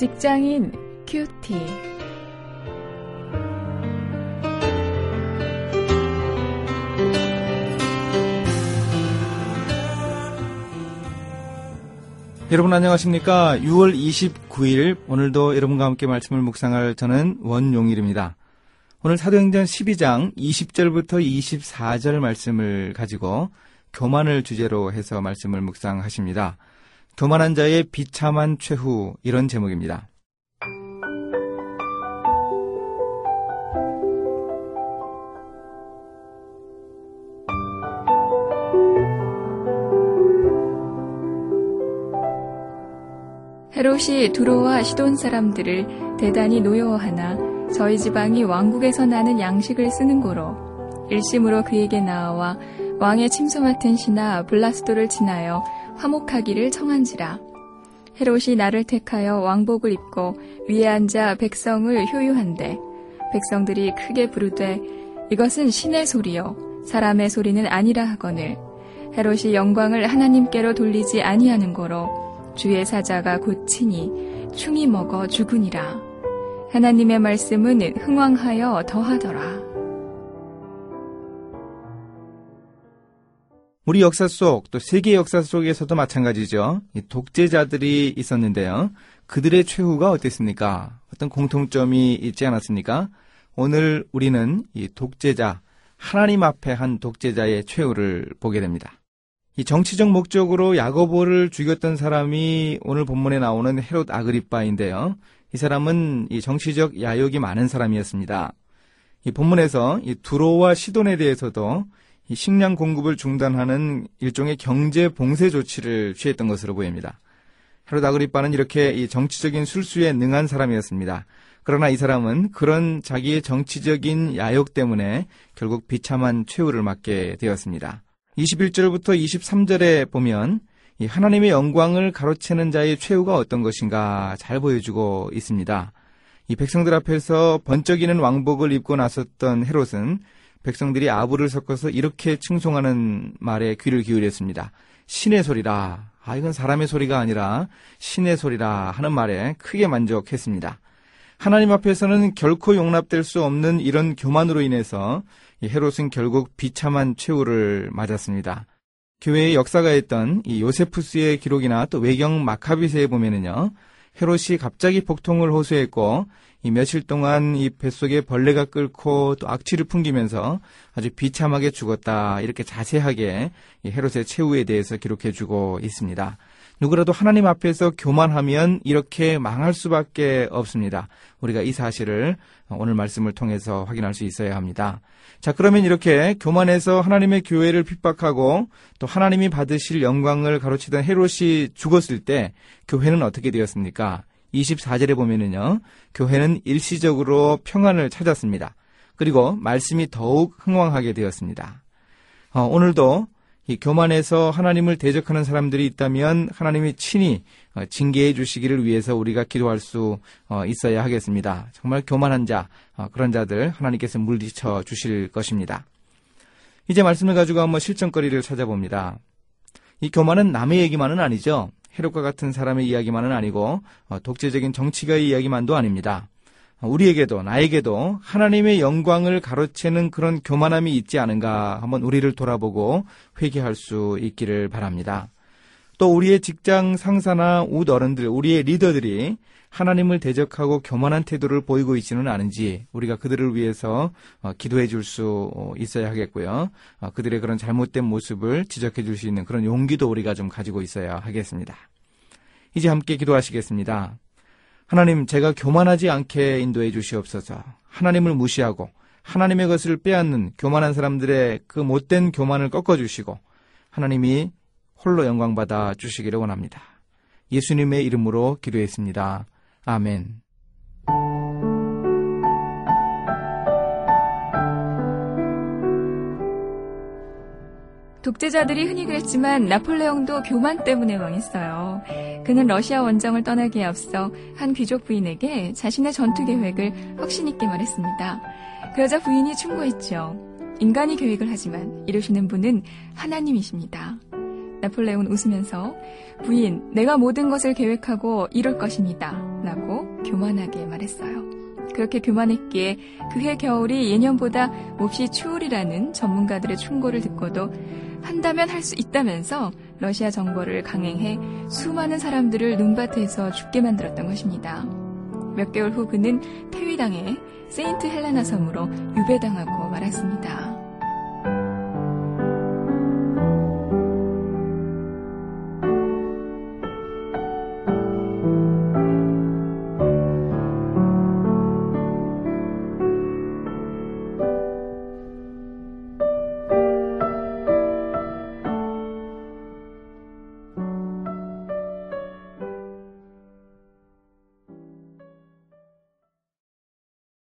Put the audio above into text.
직장인 큐티. 여러분 안녕하십니까? 6월 29일 오늘도 여러분과 함께 말씀을 묵상할 저는 원용일입니다. 오늘 사도행전 12장 20절부터 24절 말씀을 가지고 교만을 주제로 해서 말씀을 묵상하십니다. 교만한 자의 비참한 최후 이런 제목입니다. 헤롯이 두로와 시돈 사람들을 대단히 노여워하나 저희 지방이 왕국에서 나는 양식을 쓰는 고로 일심으로 그에게 나와 왕의 침소 맡은 신하 블라스도를 지나여 화목하기를 청한지라 헤롯이 나를 택하여 왕복을 입고 위에 앉아 백성을 효유한데 백성들이 크게 부르되 이것은 신의 소리요 사람의 소리는 아니라 하거늘 헤롯이 영광을 하나님께로 돌리지 아니하는 거로 주의 사자가 고치니 충이 먹어 죽으니라. 하나님의 말씀은 흥왕하여 더하더라. 우리 역사 속 또 세계 역사 속에서도 마찬가지죠. 독재자들이 있었는데요. 그들의 최후가 어땠습니까? 어떤 공통점이 있지 않았습니까? 오늘 우리는 이 독재자, 하나님 앞에 한 독재자의 최후를 보게 됩니다. 이 정치적 목적으로 야고보를 죽였던 사람이 오늘 본문에 나오는 헤롯 아그리빠인데요. 이 사람은 이 정치적 야욕이 많은 사람이었습니다. 이 본문에서 이 두로와 시돈에 대해서도 이 식량 공급을 중단하는 일종의 경제 봉쇄 조치를 취했던 것으로 보입니다. 헤롯 아그리빠는 이렇게 이 정치적인 술수에 능한 사람이었습니다. 그러나 이 사람은 그런 자기의 정치적인 야욕 때문에 결국 비참한 최후를 맞게 되었습니다. 21절부터 23절에 보면 하나님의 영광을 가로채는 자의 최후가 어떤 것인가 잘 보여주고 있습니다. 이 백성들 앞에서 번쩍이는 왕복을 입고 나섰던 헤롯은 백성들이 아부를 섞어서 이렇게 칭송하는 말에 귀를 기울였습니다. 신의 소리라. 아, 이건 사람의 소리가 아니라 신의 소리라 하는 말에 크게 만족했습니다. 하나님 앞에서는 결코 용납될 수 없는 이런 교만으로 인해서 헤롯은 결국 비참한 최후를 맞았습니다. 교회의 역사가 있던 이 요세푸스의 기록이나 또 외경 마카비세에 보면은요, 헤롯이 갑자기 복통을 호소했고, 이 며칠 동안 이 뱃속에 벌레가 끓고 또 악취를 풍기면서 아주 비참하게 죽었다. 이렇게 자세하게 이 헤롯의 최후에 대해서 기록해 주고 있습니다. 누구라도 하나님 앞에서 교만하면 이렇게 망할 수밖에 없습니다. 우리가 이 사실을 오늘 말씀을 통해서 확인할 수 있어야 합니다. 자, 그러면 이렇게 교만해서 하나님의 교회를 핍박하고 또 하나님이 받으실 영광을 가로치던 헤롯이 죽었을 때 교회는 어떻게 되었습니까? 24절에 보면은요, 교회는 일시적으로 평안을 찾았습니다. 그리고 말씀이 더욱 흥왕하게 되었습니다. 어, 오늘도 이 교만에서 하나님을 대적하는 사람들이 있다면 하나님이 친히 어, 징계해 주시기를 위해서 우리가 기도할 수 어, 있어야 하겠습니다. 정말 교만한 자, 어, 그런 자들 하나님께서 물리쳐 주실 것입니다. 이제 말씀을 가지고 한번 실전거리를 찾아봅니다. 이 교만은 남의 얘기만은 아니죠. 헤롯과 같은 사람의 이야기만은 아니고 독재적인 정치가의 이야기만도 아닙니다. 우리에게도 나에게도 하나님의 영광을 가로채는 그런 교만함이 있지 않은가 한번 우리를 돌아보고 회개할 수 있기를 바랍니다. 또 우리의 직장 상사나 웃 어른들, 우리의 리더들이 하나님을 대적하고 교만한 태도를 보이고 있지는 않은지 우리가 그들을 위해서 어, 기도해 줄 수 있어야 하겠고요. 어, 그들의 그런 잘못된 모습을 지적해 줄 수 있는 그런 용기도 우리가 좀 가지고 있어야 하겠습니다. 이제 함께 기도하시겠습니다. 하나님, 제가 교만하지 않게 인도해 주시옵소서. 하나님을 무시하고 하나님의 것을 빼앗는 교만한 사람들의 그 못된 교만을 꺾어 주시고 하나님이 홀로 영광받아 주시기를 원합니다. 예수님의 이름으로 기도했습니다. 아멘. 독재자들이 흔히 그랬지만 나폴레옹도 교만 때문에 망했어요. 그는 러시아 원정을 떠나기에 앞서 한 귀족 부인에게 자신의 전투 계획을 확신있게 말했습니다. 그 여자 부인이 충고했죠. 인간이 계획을 하지만 이루시는 분은 하나님이십니다. 나폴레온 웃으면서 부인, 내가 모든 것을 계획하고 이룰 것입니다. 라고 교만하게 말했어요. 그렇게 교만했기에 그해 겨울이 예년보다 몹시 추울이라는 전문가들의 충고를 듣고도 한다면 할 수 있다면서 러시아 정벌을 강행해 수많은 사람들을 눈밭에서 죽게 만들었던 것입니다. 몇 개월 후 그는 퇴위당해 세인트 헬레나 섬으로 유배당하고 말았습니다.